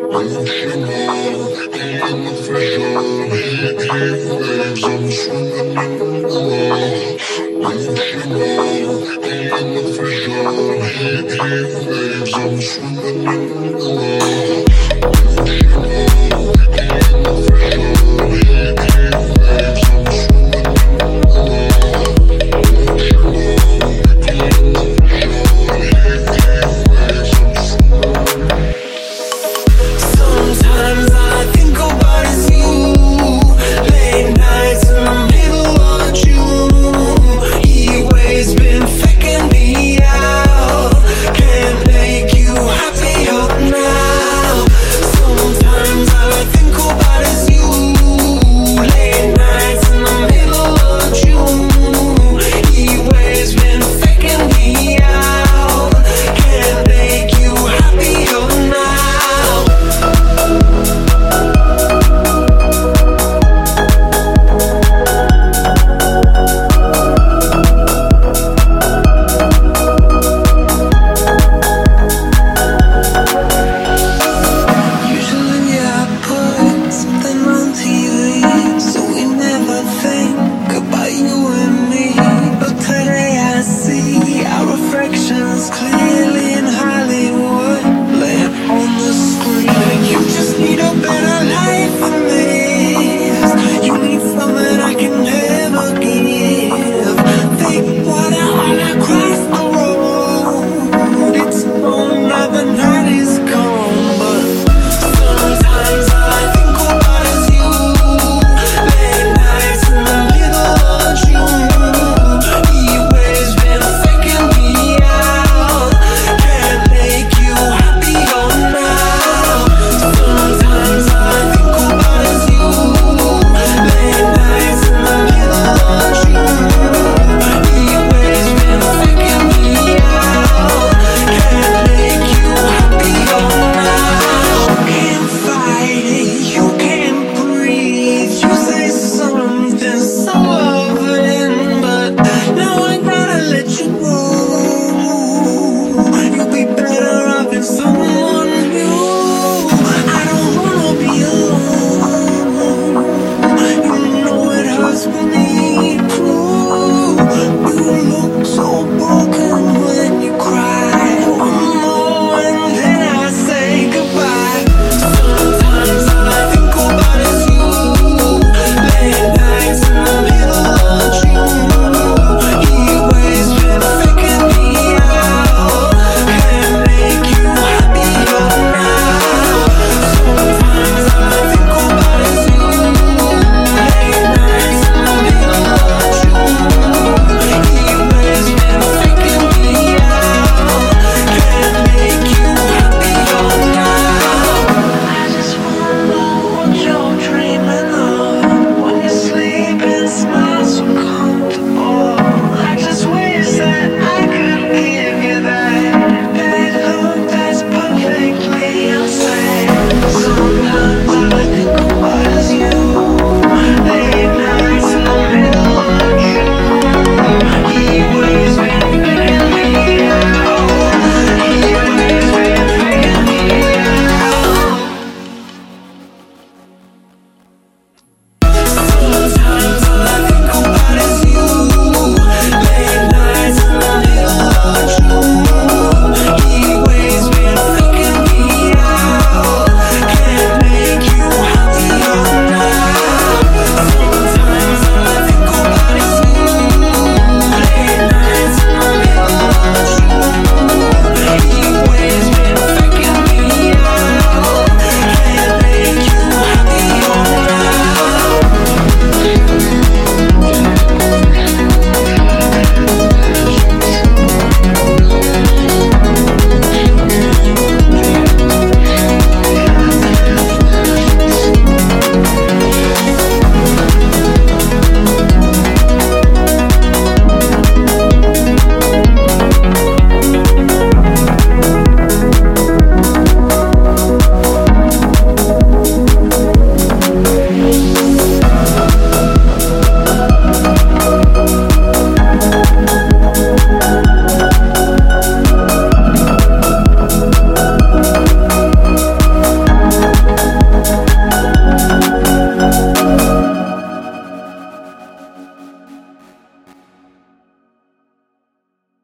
You show up, I'm in the vision. I'm swimming in the rain. You